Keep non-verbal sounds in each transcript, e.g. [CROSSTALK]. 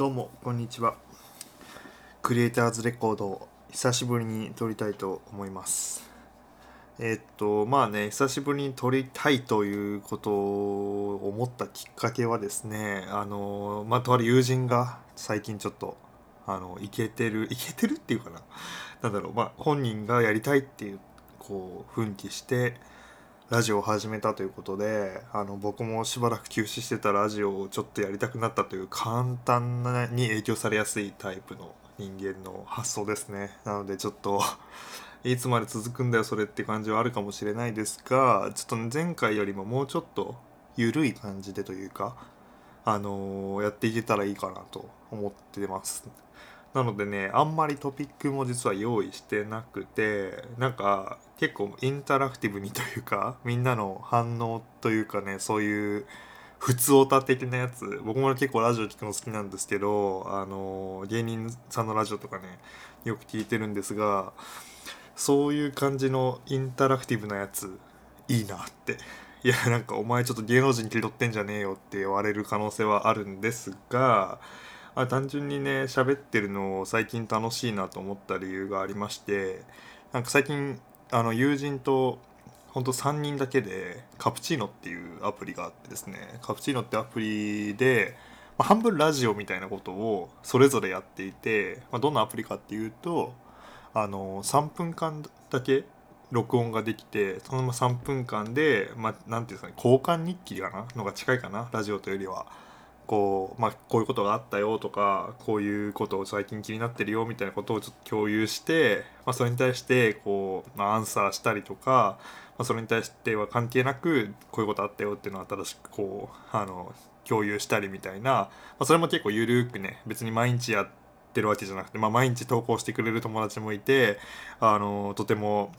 どうもこんにちは。クリエイターズレコードを久しぶりに撮りたいと思います。えーっとまあね久しぶりに撮りたいということを思ったきっかけはですねあのまあとある友人が最近ちょっとあのイケてるイケてるっていうかな。なんだろうまあ本人がやりたいっていうこう奮起してラジオを始めたということであの僕もしばらく休止してたラジオをちょっとやりたくなったという簡単なに影響されやすいタイプの人間の発想ですね。なのでちょっと [LAUGHS] いつまで続くんだよそれって感じはあるかもしれないですがちょっと前回よりももうちょっと緩い感じでというかあのーやっていけたらいいかなと思ってます。なのでねあんまりトピックも実は用意してなくてなんか結構インタラクティブにというか [LAUGHS] みんなの反応というかねそういう普通オタ的なやつ僕も結構ラジオ聞くの好きなんですけどあの芸人さんのラジオとかねよく聞いてるんですがそういう感じのインタラクティブなやついいなって。いやなんかお前ちょっと芸能人気取ってんじゃねえよって言われる可能性はあるんですがあ単純にね喋ってるのを最近楽しいなと思った理由がありましてなんか最近あの友人とほんと3人だけでカプチーノっていうアプリがあってですねカプチーノってアプリで、まあ、半分ラジオみたいなことをそれぞれやっていて、まあ、どんなアプリかっていうとあの3分間だけ録音ができてそのまま3分間で、まあ、ていうんですかね交換日記かな？のが近いかな？ラジオというよりは。こうまあ、こういうことがあったよとかこういうことを最近気になってるよみたいなことをちょっと共有して、まあ、それに対してこう、まあ、アンサーしたりとか、まあ、それに対しては関係なくこういうことあったよっていうのを新しくこうあの共有したりみたいな、まあ、それも結構ゆるくね別に毎日やってるわけじゃなくて、まあ、毎日投稿してくれる友達もいてあのとても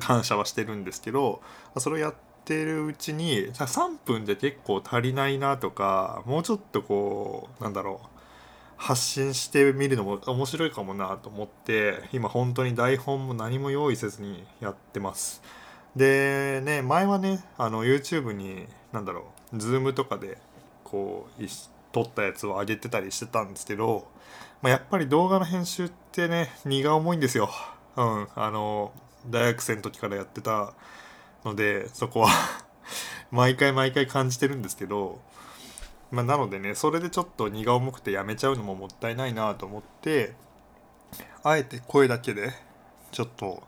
感謝はしてるんですけどそれをやってるうちにさ3分で結構足りないなとかもうちょっとこうなんだろう発信してみるのも面白いかもなと思って今本当に台本も何も用意せずにやってます。でね前はねあの YouTube に何だろう Zoom とかでこう撮ったやつを上げてたりしてたんですけど、まあ、やっぱり動画の編集ってね荷が重いんですよ。うんあの大学生の時からやってたのでそこは [LAUGHS] 毎回毎回感じてるんですけどまあ、なのでねそれでちょっと荷が重くてやめちゃうのももったいないなと思ってあえて声だけでちょっと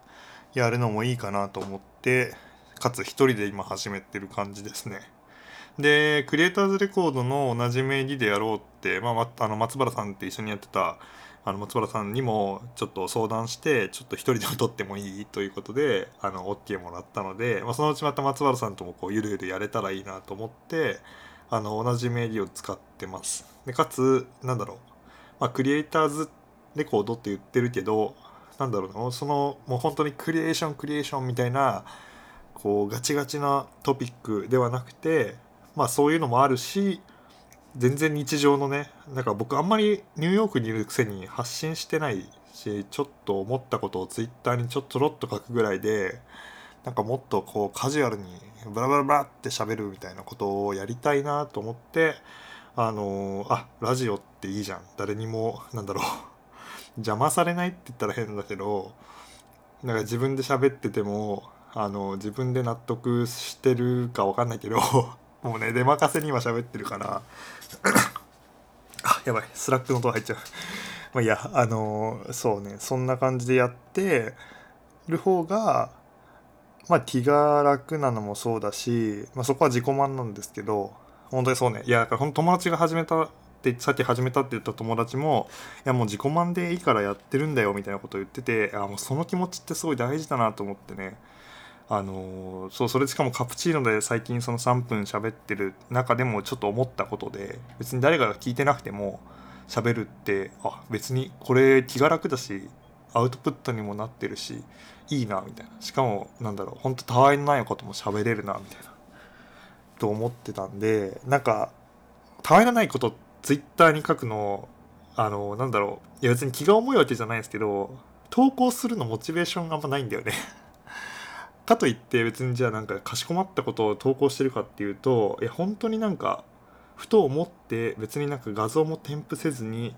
やるのもいいかなと思ってかつ一人で今始めてる感じですね。でクリエイターズレコードの同じ名義でやろうって、まあ、あの松原さんって一緒にやってたあの松原さんにもちょっと相談してちょっと一人でも撮ってもいいということであの OK もらったので、まあ、そのうちまた松原さんともこうゆるゆるやれたらいいなと思ってあの同じ名義を使ってます。でかつなんだろう、まあ、クリエイターズレコードって言ってるけどなんだろうそのもう本当にクリエーションクリエーションみたいなこうガチガチなトピックではなくてまあそういうのもあるし全然日常のねなんか僕あんまりニューヨークにいるくせに発信してないしちょっと思ったことをツイッターにちょっとろっと書くぐらいでなんかもっとこうカジュアルにブラブラブラって喋るみたいなことをやりたいなと思ってあのーあラジオっていいじゃん。誰にもなんだろう。[LAUGHS] 邪魔されないって言ったら変だけどなんか自分で喋っててもあの自分で納得してるかわかんないけどもうね出任せに今喋ってるから。あやばい。 Slack の音入っちゃう。まあいや。あのそうね。そんな感じでやってる方がまあ気が楽なのもそうだし、まあ、そこは自己満なんですけど本当にそうね。いやだから友達が始めたってさっき始めたって言った友達もいやもう自己満でいいからやってるんだよみたいなことを言っててあもうその気持ちってすごい大事だなと思ってね。あのそうそれしかもカプチーノで最近その3分喋ってる中でもちょっと思ったことで別に誰かが聞いてなくても喋るってあ別にこれ気が楽だしアウトプットにもなってるしいいなみたいな。しかもなんだろうほんとたわいのないことも喋れるなみたいな。と思ってたんでなんかたわいのないことツイッターに書くのあのなんだろういや別に気が重いわけじゃないですけど投稿するのモチベーションがあんまないんだよね。かといって別にじゃあなんかかしこまったことを投稿してるかっていうといや本当になんかふと思って別になんか画像も添付せずに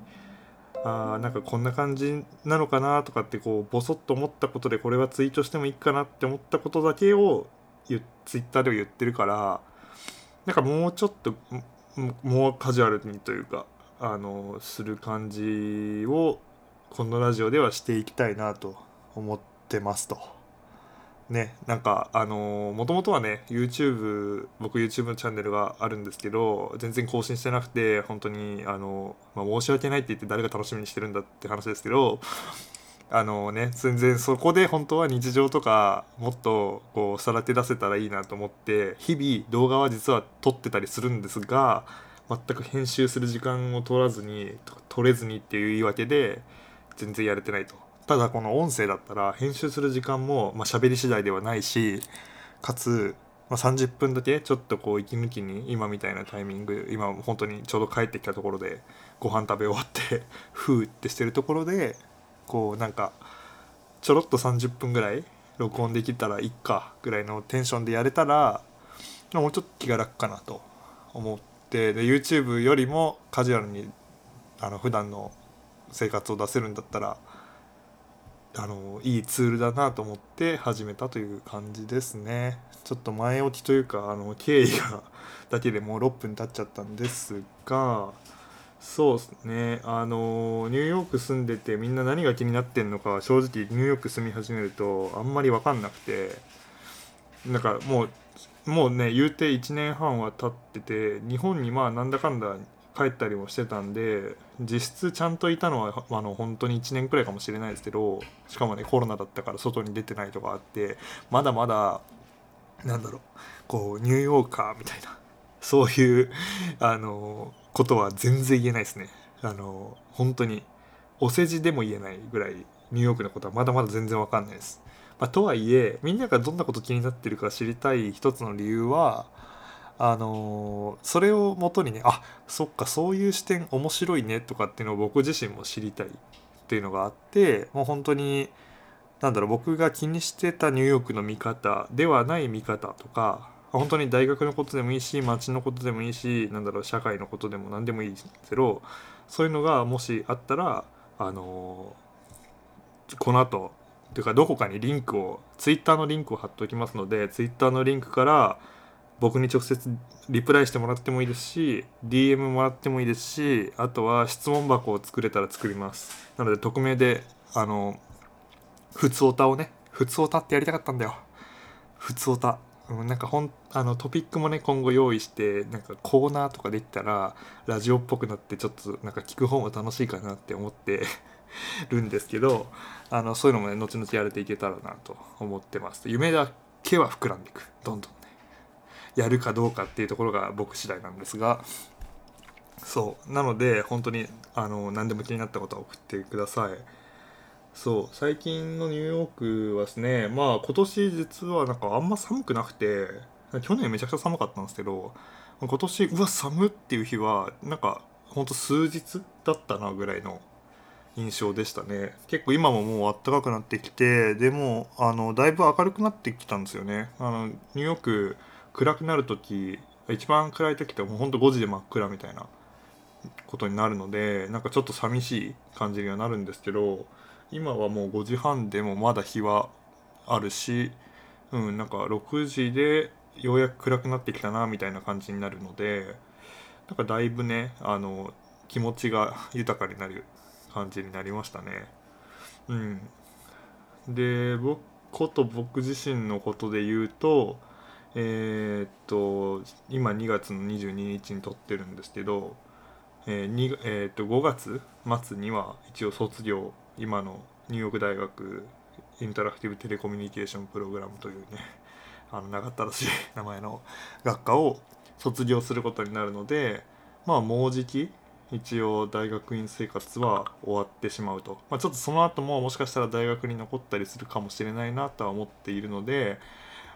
あーなんかこんな感じなのかなとかってこうボソッと思ったことでこれはツイートしてもいいかなって思ったことだけをツイッターでは言ってるからなんかもうちょっともうカジュアルにというかあのする感じをこのラジオではしていきたいなと思ってますと。ね、なんかあのもともとはね YouTube 僕 YouTube のチャンネルがあるんですけど全然更新してなくて本当にあの、まあ、申し訳ないって言って誰が楽しみにしてるんだって話ですけどあのね全然そこで本当は日常とかもっとこうさらけ出せたらいいなと思って日々動画は実は撮ってたりするんですが全く編集する時間を取らずに取れずにっていう言い訳で全然やれてないと。ただこの音声だったら編集する時間もまあ喋り次第ではないしかつ、まあ、30分だけちょっとこう息抜きに今みたいなタイミング今本当にちょうど帰ってきたところでご飯食べ終わって [LAUGHS] ふーってしてるところでこうなんかちょろっと30分ぐらい録音できたらいっかぐらいのテンションでやれたらもうちょっと気が楽かなと思ってで YouTube よりもカジュアルにあの普段の生活を出せるんだったらあのいいツールだなと思って始めたという感じですね。ちょっと前置きというかあの経緯が [LAUGHS] だけでもう6分経っちゃったんですがそうですね。あのニューヨーク住んでてみんな何が気になってんのか正直ニューヨーク住み始めるとあんまり分かんなくてなんかもうもうね言うて1年半は経ってて日本にまあなんだかんだ帰ったりもしてたんで実質ちゃんといたのはあの本当に1年くらいかもしれないですけどしかもねコロナだったから外に出てないとかあってまだまだなんだろうこうニューヨーカーみたいなそういうあのことは全然言えないですね。あの本当にお世辞でも言えないぐらいニューヨークのことはまだまだ全然わかんないです、まあ、とはいえみんながどんなこと気になってるか知りたい一つの理由はあのそれをもとにねあそっかそういう視点面白いねとかっていうのを僕自身も知りたいっていうのがあってもう本当になんだろう僕が気にしてたニューヨークの見方ではない見方とか本当に大学のことでもいいし街のことでもいいしなんだろう社会のことでも何でもいいですけどそういうのがもしあったらあのこの後というかどこかにリンクを Twitter のリンクを貼っておきますので Twitter のリンクから僕に直接リプライしてもらってもいいですし DM もらってもいいですしあとは質問箱を作れたら作ります。なので匿名であの普通オタをね普通オタってやりたかったんだよ。普通オタ。なんかほんあのトピックもね今後用意してなんかコーナーとかできたらラジオっぽくなってちょっとなんか聞く方も楽しいかなって思って [LAUGHS] るんですけどあのそういうのもね後々やれていけたらなと思ってます。夢だけは膨らんでいく。どんどん。やるかどうかっていうところが僕次第なんですがそう。なので本当にあの何でも気になったことは送ってください。そう。最近のニューヨークはですねまあ今年実はなんかあんま寒くなくて去年めちゃくちゃ寒かったんですけど今年うわ寒っていう日はなんかほんと数日だったなぐらいの印象でしたね。結構今ももう暖かくなってきてでもあのだいぶ明るくなってきたんですよね。あのニューヨーク暗くなる時一番暗い時ってもうほんと5時で真っ暗みたいなことになるのでなんかちょっと寂しい感じにはなるんですけど今はもう5時半でもまだ日はあるし、うん、なんか6時でようやく暗くなってきたなみたいな感じになるのでなんかだいぶねあの気持ちが豊かになる感じになりましたね。うん、で僕こと僕自身のことで言うとえー、っと今2月の22日に撮ってるんですけど、えーえー、っと5月末には一応卒業今のニューヨーク大学インタラクティブ・テレコミュニケーションプログラムというね [LAUGHS] あの長ったらしい名前の学科を卒業することになるのでまあもうじき一応大学院生活は終わってしまうと、まあ、ちょっとその後ももしかしたら大学に残ったりするかもしれないなとは思っているので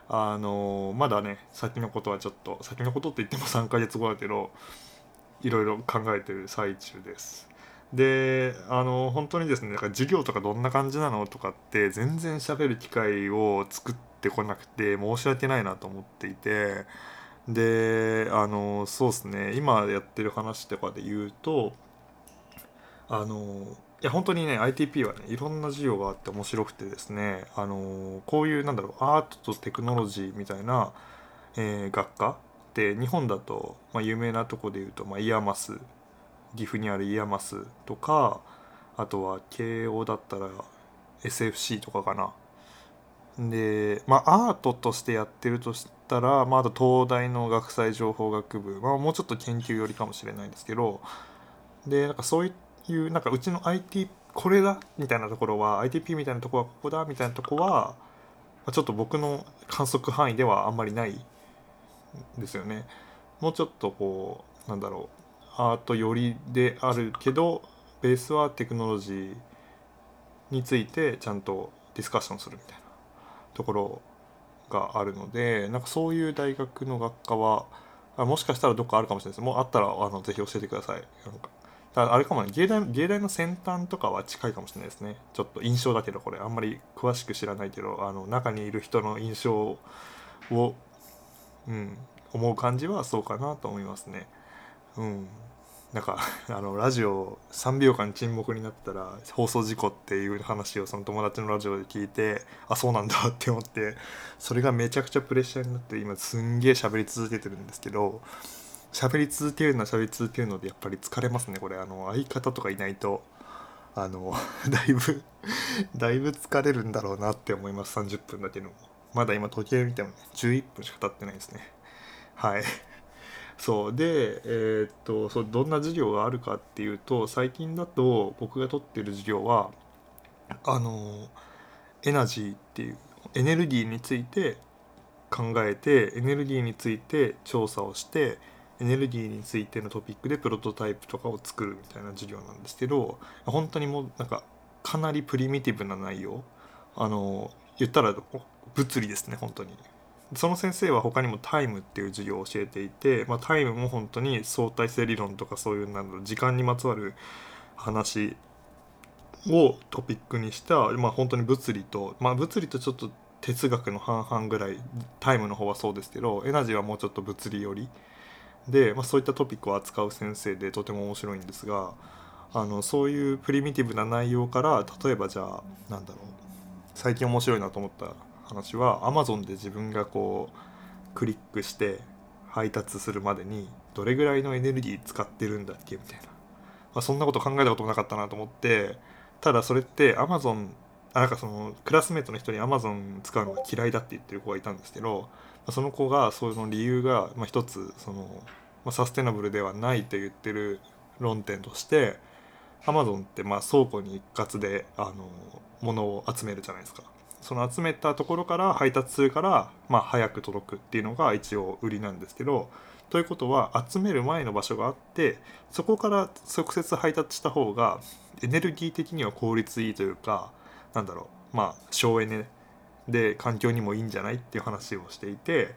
あのまだね先のことはちょっと先のことって言っても3ヶ月後だけどいろいろ考えてる最中です。であの本当にですねだから授業とかどんな感じなのとかって全然喋る機会を作ってこなくて申し訳ないなと思っていてであのそうですね今やってる話とかで言うとあのや本当にね ITP はねいろんな授業があって面白くてですねあのこういうなんだろうアートとテクノロジーみたいな、えー、学科って日本だと、まあ、有名なとこで言うと、まあ、 IAMAS 岐阜にある IAMAS とかあとは慶応だったら SFC とかかな。でまあアートとしてやってるとしたら、まあ、あと東大の学際情報学部、まあ、もうちょっと研究寄りかもしれないんですけどでなんかそういったいうなんかうちの IT これだみたいなところは ITP みたいなところはここだみたいなとこはちょっと僕の観測範囲ではあんまりないですよね。もうちょっとこうなんだろうアート寄りであるけどベースはテクノロジーについてちゃんとディスカッションするみたいなところがあるのでなんかそういう大学の学科はもしかしたらどっかあるかもしれないですもうあったらあのぜひ教えてくださいなんかだあれかもね。芸大芸大の先端とかは近いかもしれないですね。ちょっと印象だけどこれ。あんまり詳しく知らないけどあの中にいる人の印象を、うん、思う感じはそうかなと思いますね。うん。なんか [LAUGHS] あのラジオ3秒間沈黙になったら放送事故っていう話をその友達のラジオで聞いてあそうなんだって思ってそれがめちゃくちゃプレッシャーになって今すんげえ喋り続けてるんですけど喋り続けるのは喋り続けるのでやっぱり疲れますねこれ。あの相方とかいないとあの [LAUGHS] だいぶ [LAUGHS] だいぶ疲れるんだろうなって思います。30分だけの。まだ今時計見てもね11分しか経ってないですね。はい。[LAUGHS] そう。でえー、っとそうどんな授業があるかっていうと最近だと僕が取ってる授業はあのエナジーっていうエネルギーについて考えてエネルギーについて調査をしてエネルギーについてのトピックでプロトタイプとかを作るみたいな授業なんですけど本当にもうなんかかなりプリミティブな内容あの言ったら物理ですね本当に。その先生は他にもタイムっていう授業を教えていて、まあ、タイムも本当に相対性理論とかそういうなん時間にまつわる話をトピックにした、まあ、本当に物理と、まあ、物理とちょっと哲学の半々ぐらいタイムの方はそうですけどエナジーはもうちょっと物理寄り。で、まあ、そういったトピックを扱う先生でとても面白いんですがあのそういうプリミティブな内容から例えばじゃあなんだろう最近面白いなと思った話は Amazon で自分がこうクリックして配達するまでにどれぐらいのエネルギー使ってるんだっけみたいな、まあ、そんなこと考えたこともなかったなと思ってただそれって Amazon なんかそのクラスメートの人に Amazon 使うのが嫌いだって言ってる子がいたんですけど、その子がその理由が、まあ、一つその、まあ、サステナブルではないと言ってる論点として Amazon ってまあ倉庫に一括であの物を集めるじゃないですか。その集めたところから配達するから、まあ、早く届くっていうのが一応売りなんですけどということは集める前の場所があってそこから直接配達した方がエネルギー的には効率いいというかなんだろうまあ省エネで環境にもいいんじゃないっていう話をしていて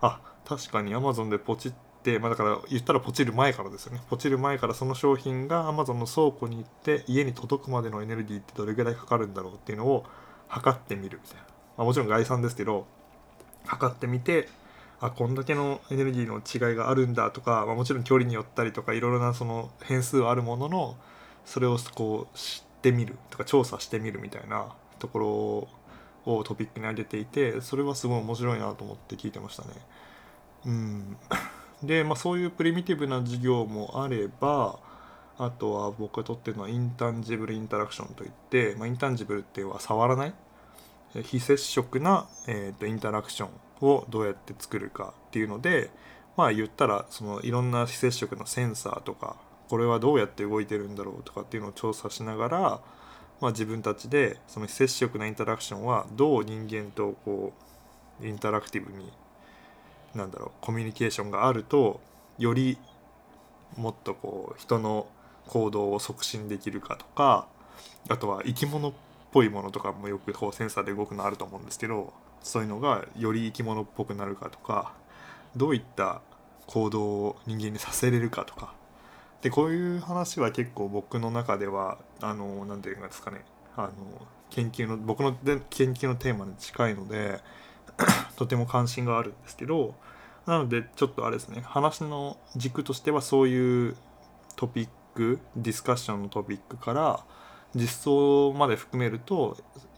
あ確かに Amazon でポチって、まあ、だから言ったらポチる前からですよね。ポチる前からその商品が Amazon の倉庫に行って家に届くまでのエネルギーってどれぐらいかかるんだろうっていうのを測ってみるみたいな、まあ、もちろん概算ですけど測ってみてあこんだけのエネルギーの違いがあるんだとか、まあ、もちろん距離によったりとかいろいろなその変数はあるもののそれをこう知ってみるとか調査してみるみたいなところをトピックに挙げていてそれはすごい面白いなと思って聞いてましたね。うんで、まあ、そういうプリミティブな授業もあればあとは僕が取ってるのはインタンジブルインタラクションといって、まあ、インタンジブルっては触らない非接触な、えーと、インタラクションをどうやって作るかっていうのでまあ言ったらそのいろんな非接触のセンサーとかこれはどうやって動いてるんだろうとかっていうのを調査しながら、まあ、自分たちでその非接触なインタラクションはどう人間とこうインタラクティブになんだろうコミュニケーションがあるとよりもっとこう人の行動を促進できるかとかあとは生き物っぽいものとかもよくこうセンサーで動くのあると思うんですけどそういうのがより生き物っぽくなるかとかどういった行動を人間にさせれるかとか。でこういう話は結構僕の中ではあの何て言うんですかね。あの研究の僕の研究のテーマに近いので [COUGHS] とても関心があるんですけどなのでちょっとあれですね。話の軸としてはそういうトピックディスカッションのトピックから実装まで含めると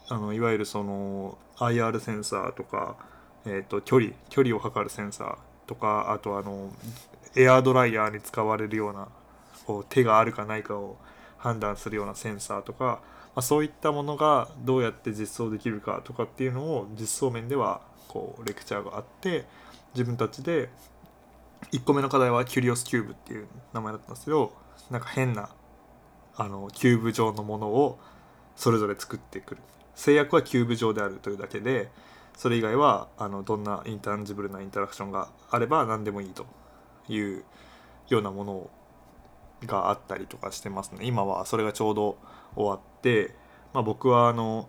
あのいわゆるその IR センサーとか、えーと、距離距離を測るセンサーとかあとあのエアドライヤーに使われるようなこう手があるかないかを判断するようなセンサーとか、まあ、そういったものがどうやって実装できるかとかっていうのを実装面ではこうレクチャーがあって自分たちで1個目の課題は Curious Cube っていう名前だったんですけどなんか変なあのキューブ状のものをそれぞれ作ってくる。制約はキューブ状であるというだけでそれ以外はあのどんな intangible なインタラクションがあれば何でもいいというようなものをがあったりとかしてますね。今はそれがちょうど終わって、まあ、僕はあの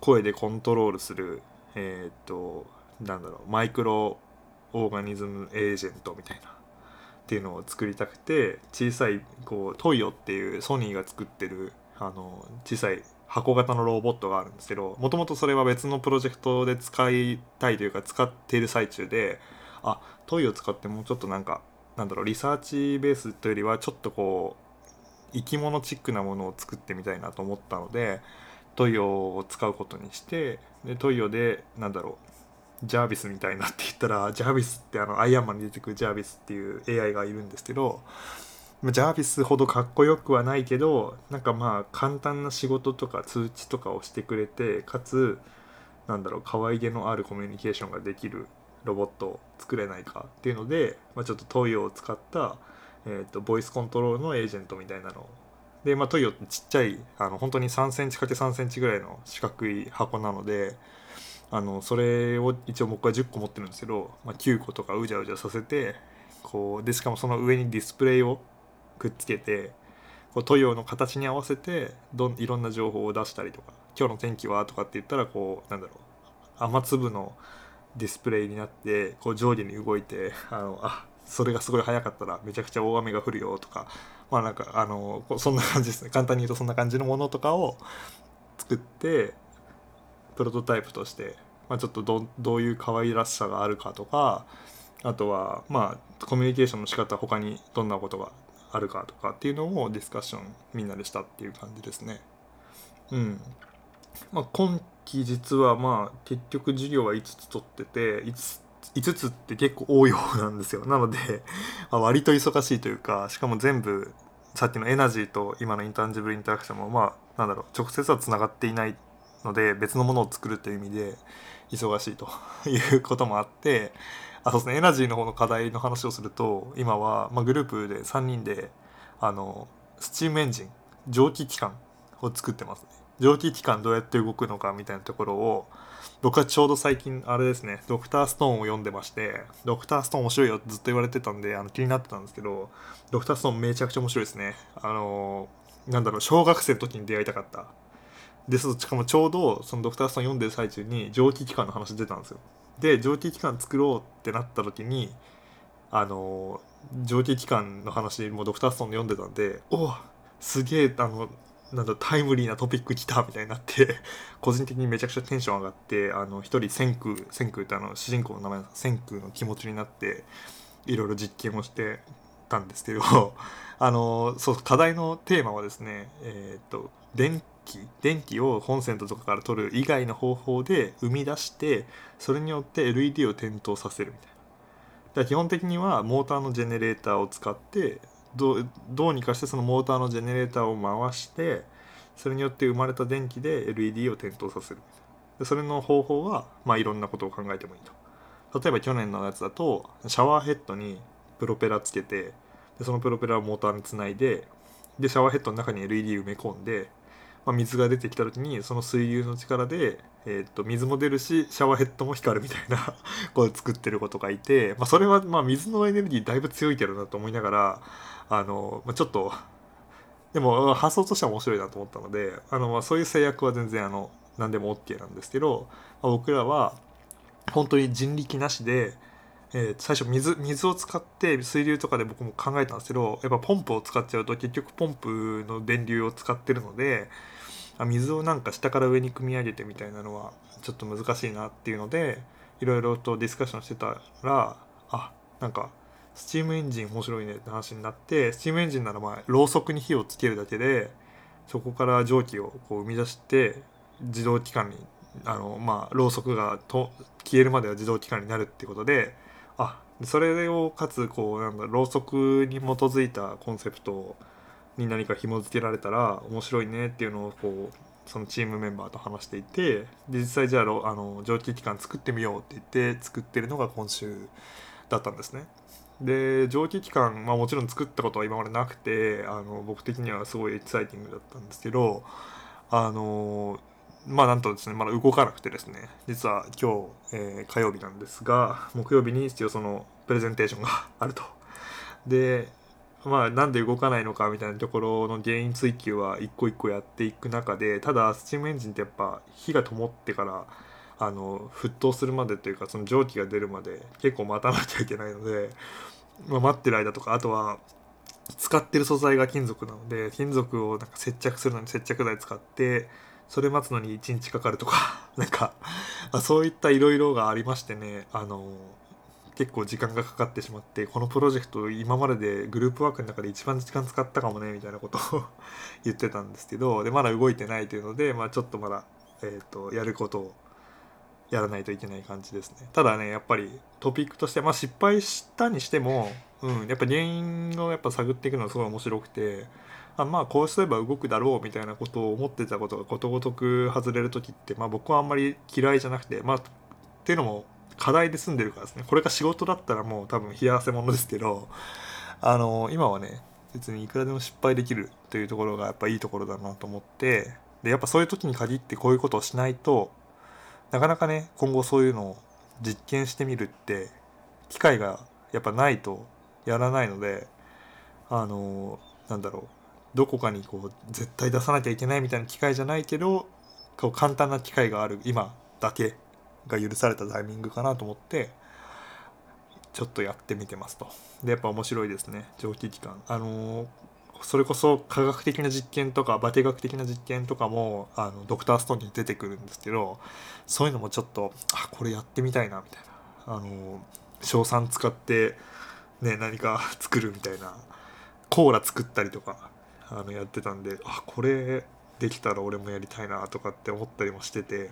声でコントロールするえー、っとなんだろう microorganism agent みたいなっていうのを作りたくて小さいこう toio っていうソニーが作ってるあの小さい箱型のロボットがあるんですけどもともとそれは別のプロジェクトで使いたいというか使っている最中であトイを使ってもうちょっとなんかなんだろうリサーチベースというよりはちょっとこう生き物チックなものを作ってみたいなと思ったのでトイオを使うことにしてでトイオでなんだろうジャービスみたいなって言ったらジャービスってあのアイアンマンに出てくるジャービスっていう AI がいるんですけどジャービスほどかっこよくはないけどなんかまあ簡単な仕事とか通知とかをしてくれてかつなんだろう可愛げのあるコミュニケーションができるロボットを作れないかっていうので、まあ、ちょっとトイオを使った、えーと、ボイスコントロールのエージェントみたいなの。で、まあ、トイオってちっちゃいあの本当に3センチ ×3 センチぐらいの四角い箱なのであのそれを一応僕は10個持ってるんですけど、まあ、9個とかうじゃうじゃさせてこうでしかもその上にディスプレイをくっつけてこう塗料の形に合わせてどんいろんな情報を出したりとか今日の天気はとかって言ったらこうなんだろう雨粒のディスプレイになってこう上下に動いてあのあそれがすごい早かったらめちゃくちゃ大雨が降るよとかまあなんかあのそんな感じですね簡単に言うとそんな感じのものとかを作ってプロトタイプとして、まあ、ちょっとどどういう可愛らしさがあるかとかあとはまあコミュニケーションの仕方他にどんなことがあるかとかっていうのをディスカッションみんなでしたっていう感じですね。うん。まあ、期実はまあ結局授業は5つ取ってて 5, 5つって結構多い方なんですよ。なので [LAUGHS] ま割と忙しいというかしかも全部さっきのエナジーと今のインターンジブルインタラクションもまあなんだろう直接はつながっていないので別のものを作るという意味で忙しいと [LAUGHS] いうこともあってあそうですねエナジーの方の課題の話をすると今は、まあ、グループで3人であのスチームエンジン蒸気機関を作ってますね蒸気機関どうやって動くのかみたいなところを僕はちょうど最近あれですねドクターストーンを読んでましてドクターストーン面白いよってずっと言われてたんであの気になってたんですけどドクターストーンめちゃくちゃ面白いですね。あのなんだろう小学生の時に出会いたかった。でしかもちょうどそのドクターストーン読んでる最中に蒸気機関の話出たんですよ。で蒸気機関作ろうってなった時にあの蒸気機関の話もドクターストーンで読んでたんでおすげえあのなんだタイムリーなトピック来たみたいになって [LAUGHS] 個人的にめちゃくちゃテンション上がってあの一人千空千空ってあの主人公の名前千空の気持ちになっていろいろ実験をしてたんですけど [LAUGHS] あのそう課題のテーマはですねえっ、と電気電気をコンセントとかから取る以外の方法で生み出してそれによって LED を点灯させるみたいな。だ基本的にはモーターのジェネレーターを使ってどうどうにかしてそのモーターのジェネレーターを回してそれによって生まれた電気で LED を点灯させる。でそれの方法はまあいろんなことを考えてもいいと。例えば去年のやつだとシャワーヘッドにプロペラつけてでそのプロペラをモーターにつないででシャワーヘッドの中に LED 埋め込んでまあ、水が出てきた時にその水流の力で、えー、と水も出るしシャワーヘッドも光るみたいな [LAUGHS] こう作ってる子とかいて、まあ、それはまあ水のエネルギーだいぶ強いけどなと思いながらあの、まあ、ちょっとでも発想としては面白いなと思ったのであの、まあ、そういう制約は全然あの何でも OK なんですけど、まあ、僕らは本当に人力なしでえー、最初水水を使って水流とかで僕も考えたんですけどやっぱポンプを使っちゃうと結局ポンプの電流を使ってるので水をなんか下から上に組み上げてみたいなのはちょっと難しいなっていうのでいろいろとディスカッションしてたらあなんかスチームエンジン面白いねって話になってスチームエンジンならまあろうそくに火をつけるだけでそこから蒸気をこう生み出して自動機関にあのまあろうそくがと消えるまでは自動機関になるってことであそれをかつこうなんだろうそくに基づいたコンセプトに何か紐付けられたら面白いねっていうのをこうそのチームメンバーと話していてで実際じゃああの蒸気機関作ってみようって言って作ってるのが今週だったんですね。で蒸気機関、まあ、もちろん作ったことは今までなくてあの僕的にはすごいエキサイティングだったんですけどあのまあなんとですねまだ動かなくてですね実は今日、えー、火曜日なんですが木曜日に一応そのプレゼンテーションが [LAUGHS] あると。でまあなんで動かないのかみたいなところの原因追及は一個一個やっていく中でただスチームエンジンってやっぱ火が灯ってからあの沸騰するまでというかその蒸気が出るまで結構待たなきゃいけないので、[LAUGHS] まあ、待ってる間とかあとは使ってる素材が金属なので金属をなんか接着するのに接着剤使ってそれ待つのに1日かかるとか [LAUGHS] なんか、あ、そういったいろいろがありましてねあの結構時間がかかってしまってこのプロジェクト今まででグループワークの中で一番時間使ったかもねみたいなことを [LAUGHS] 言ってたんですけどでまだ動いてないというので、まあ、ちょっとまだ、えーと、やることをやらないといけない感じですね。ただねやっぱりトピックとして、まあ、失敗したにしても、うん、やっぱ原因をやっぱ探っていくのはすごい面白くてあまあこうすれば動くだろうみたいなことを思ってたことがことごとく外れる時って、まあ、僕はあんまり嫌いじゃなくてまあっていうのも課題で住んでるからですね。これが仕事だったらもう多分冷や汗ものですけどあの今はね別にいくらでも失敗できるというところがやっぱいいところだなと思ってでやっぱそういう時に限ってこういうことをしないとなかなかね今後そういうのを実験してみるって機会がやっぱないとやらないのであのなんだろうどこかにこう絶対出さなきゃいけないみたいな機会じゃないけどこう簡単な機会がある今だけが許されたタイミングかなと思ってちょっとやってみてますと。でやっぱ面白いですね蒸気機関あのー、それこそ科学的な実験とか化学的な実験とかもあのドクターストーンに出てくるんですけどそういうのもちょっとあこれやってみたいなみたいな。あのー、硝酸使ってね何か [LAUGHS] 作るみたいな。コーラ作ったりとかあのやってたんであこれできたら俺もやりたいなとかって思ったりもしてて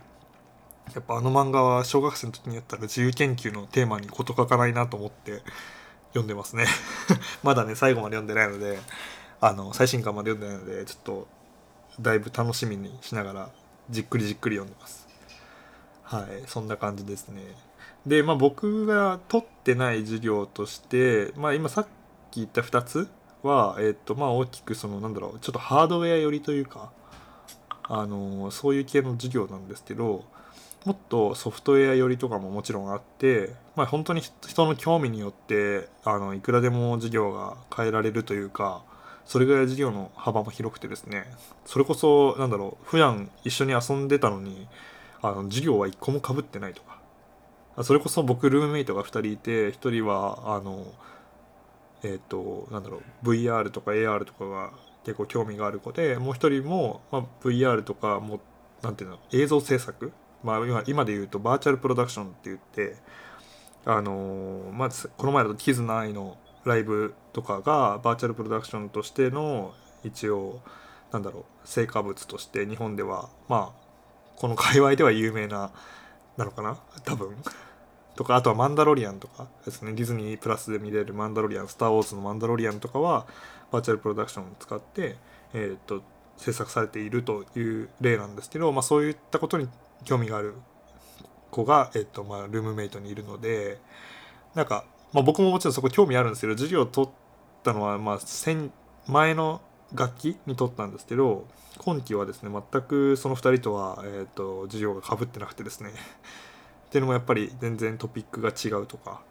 やっぱあの漫画は小学生の時にやったら自由研究のテーマに事欠かないなと思って読んでますね。[LAUGHS] まだね最後まで読んでないのであの最新刊まで読んでないのでちょっとだいぶ楽しみにしながらじっくりじっくり読んでます。はいそんな感じですね。でまあ僕が取ってない授業としてまあ今さっき言った2つはえっ、とまあ大きくそのなんだろうちょっとハードウェア寄りというかあのそういう系の授業なんですけどもっとソフトウェア寄りとかももちろんあって、まあ、本当に人の興味によってあのいくらでも授業が変えられるというかそれぐらい授業の幅も広くてですね。それこそなんだろう普段一緒に遊んでたのにあの授業は1個もかぶってないとか。それこそ僕ルームメイトが2人いて1人はあのえっ、ー、となんだろう VR とか AR とかが結構興味がある子でもう1人も、まあ、VR とかもなんていうの映像制作。まあ、今今で言うとバーチャルプロダクションって言ってあのー、まずこの前だとキズナアイのライブとかがバーチャルプロダクションとしての一応なんだろう成果物として日本ではまあこの界隈では有名ななのかな？多分。とかあとはマンダロリアンとかですね。ディズニープラスで見れるマンダロリアンスター・ウォーズのマンダロリアンとかはバーチャルプロダクションを使ってえっ、と制作されているという例なんですけど、まあ、そういったことに興味がある子が、えっとまあ、ルームメイトにいるのでなんか、まあ、僕ももちろんそこ興味あるんですけど授業を取ったのは、まあ、前の楽器に取ったんですけど今期はですね全くその2人とは、えーと、授業がかぶってなくてですね [LAUGHS] っていうのもやっぱり全然トピックが違うとか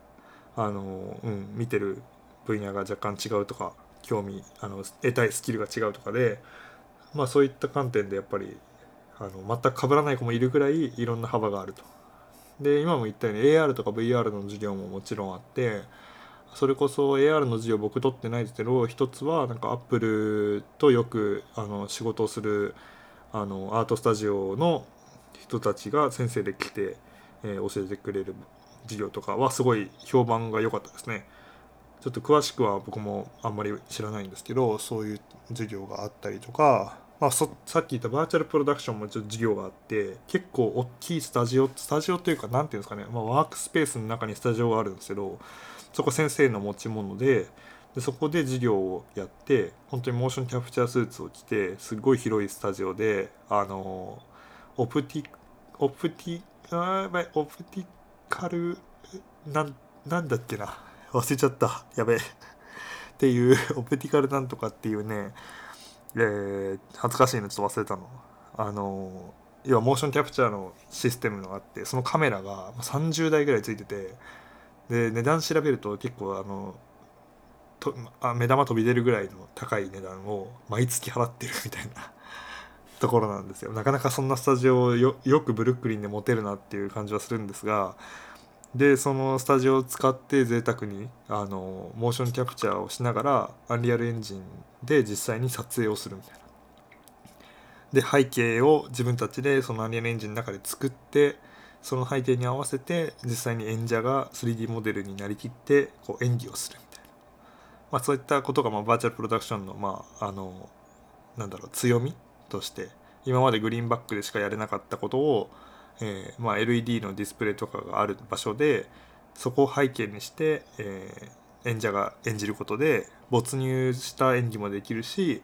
あの、うん、見てる分野が若干違うとか興味あの得たいスキルが違うとかでまあそういった観点でやっぱりあの全く被らない子もいるぐらいいろんな幅があると。で今も言ったように AR とか VR の授業ももちろんあってそれこそ AR の授業僕取ってないですけど一つはなんかアップルとよくあの仕事をするあのアートスタジオの人たちが先生で来て、えー、教えてくれる授業とかはすごい評判が良かったですね。ちょっと詳しくは僕もあんまり知らないんですけどそういう授業があったりとか、まあ、さっき言ったバーチャルプロダクションもちょっと授業があって結構大きいスタジオスタジオというか何ていうんですかね、まあ、ワークスペースの中にスタジオがあるんですけどそこ先生の持ち物ででそこで授業をやって本当にモーションキャプチャースーツを着てすごい広いスタジオであのオプティオプティあやばいオプティカルなんなんだっけな。忘れちゃった。やべえ。っていうオプティカルなんとかっていうねえー、恥ずかしいのちょっと忘れたの。あの要はモーションキャプチャーのシステムがあってそのカメラが30台ぐらいついててで値段調べると結構あのとあ目玉飛び出るぐらいの高い値段を毎月払ってるみたいな [LAUGHS] ところなんですよ。なかなかそんなスタジオをよくブルックリンで持てるなっていう感じはするんですがでそのスタジオを使って贅沢にあのモーションキャプチャーをしながらアンリアルエンジンで実際に撮影をするみたいな。で背景を自分たちでそのアンリアルエンジンの中で作ってその背景に合わせて実際に演者が 3D モデルになりきってこう演技をするみたいな、まあ、そういったことがまあバーチャルプロダクションのまああのなんだろう強みとして今までグリーンバックでしかやれなかったことを、えーまあ、LED のディスプレイとかがある場所でそこを背景にして、えー、演者が演じることで没入した演技もできるし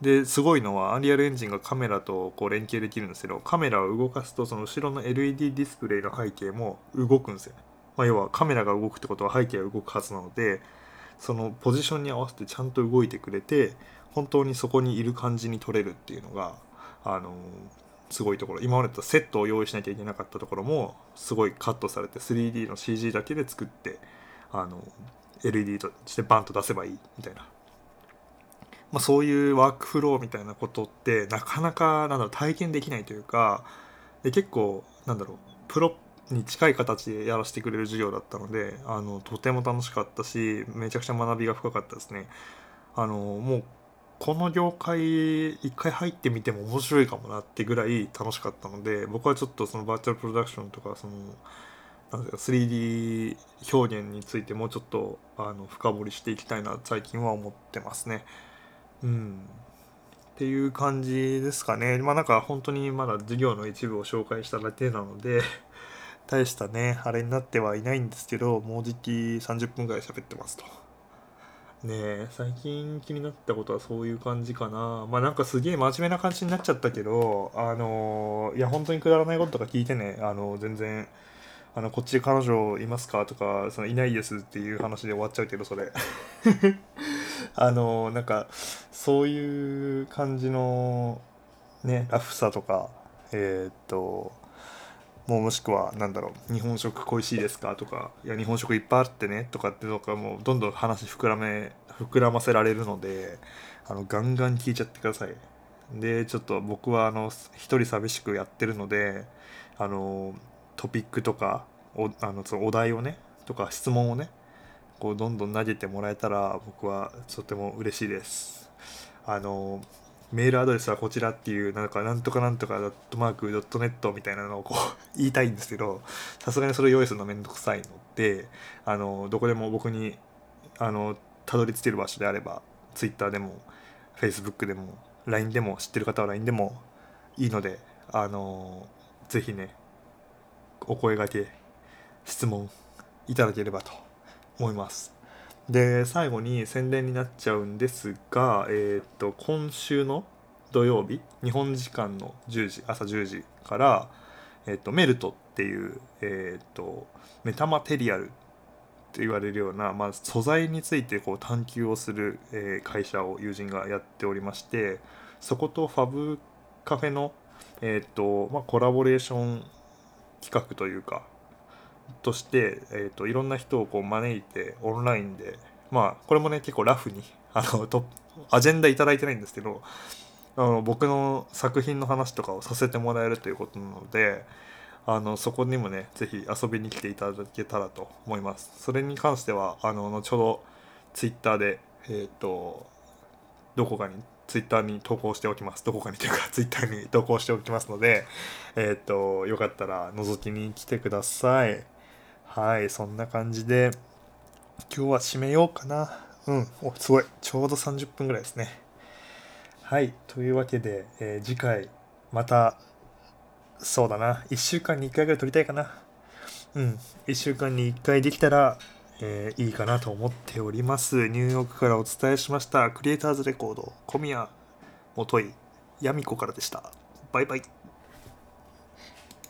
ですごいのはアンリアルエンジンがカメラとこう連携できるんですけどカメラを動かすとその後ろの LED ディスプレイの背景も動くんですよね、まあ、要はカメラが動くってことは背景が動くはずなのでそのポジションに合わせてちゃんと動いてくれて本当にそこにいる感じに撮れるっていうのがあのすごいところ今までとセットを用意しなきゃいけなかったところもすごいカットされて 3D の CG だけで作ってあの LED としてバンと出せばいいみたいな、まあ、そういうワークフローみたいなことってなかなかなんだろう体験できないというかで結構なんだろうプロに近い形でやらせてくれる授業だったのであのとても楽しかったしめちゃくちゃ学びが深かったですね。あのもうこの業界一回入ってみても面白いかもなってぐらい楽しかったので僕はちょっとそのバーチャルプロダクションとかそのなんか 3D 表現についてもうちょっとあの深掘りしていきたいな最近は思ってますね。うん、っていう感じですかね。まあなんか本当にまだ授業の一部を紹介しただけなので [LAUGHS] 大したねあれになってはいないんですけどもうじき30分ぐらい喋ってますと。ねえ最近気になったことはそういう感じかな。まあなんかすげえ真面目な感じになっちゃったけどあのいや本当にくだらないこととか聞いてね。あの全然あのこっちで彼女いますかとかそのいないですっていう話で終わっちゃうけどそれ。[LAUGHS] あのなんかそういう感じのねラフさとかえー、っともうもしくは何だろう日本食恋しいですかとかいや日本食いっぱいあってねとかってとかもうどんどん話膨らめ膨らませられるのであのガンガン聞いちゃってください。でちょっと僕はあの一人寂しくやってるのであのトピックとかおあのそのお題をねとか質問をねこうどんどん投げてもらえたら僕はとても嬉しいです。あのメールアドレスはこちらっていうなんかなんとかなんとかドットマークドットネットみたいなのをこう [LAUGHS] 言いたいんですけどさすがにそれを用意するのめんどくさいのであのどこでも僕にあのたどり着ける場所であれば Twitter でも Facebook でも LINE でも知ってる方は LINE でもいいのであのぜひねお声がけ質問いただければと思います。で最後に宣伝になっちゃうんですが、えー、っと今週の土曜日日本時間の10時朝10時から、えー、っとメルトっていう、えー、っとメタマテリアルって言われるような、まあ、素材についてこう探求をする、えー、会社を友人がやっておりましてそことファブカフェの、えーとまあ、コラボレーション企画というかとして、えーと、いろんな人をこう招いてオンラインでまあこれもね結構ラフにあのとアジェンダ頂いてないんですけどあの僕の作品の話とかをさせてもらえるということなのであのそこにもね是非遊びに来ていただけたらと思いますそれに関してはあの後ほど Twitter でえっ、ー、とどこかにツイッターに投稿しておきます。どこかにというか、[LAUGHS] ツイッターに投稿しておきますので、えっ、ー、と、よかったら覗きに来てください。はいそんな感じで今日は締めようかな。うんおすごい。ちょうど30分ぐらいですね。はいというわけで、えー、次回またそうだな。1週間に1回ぐらい撮りたいかな。うん1週間に1回できたらえー、いいかなと思っております。ニューヨークからお伝えしましたクリエイターズレコード小宮元井やみこからでした。バイバイ。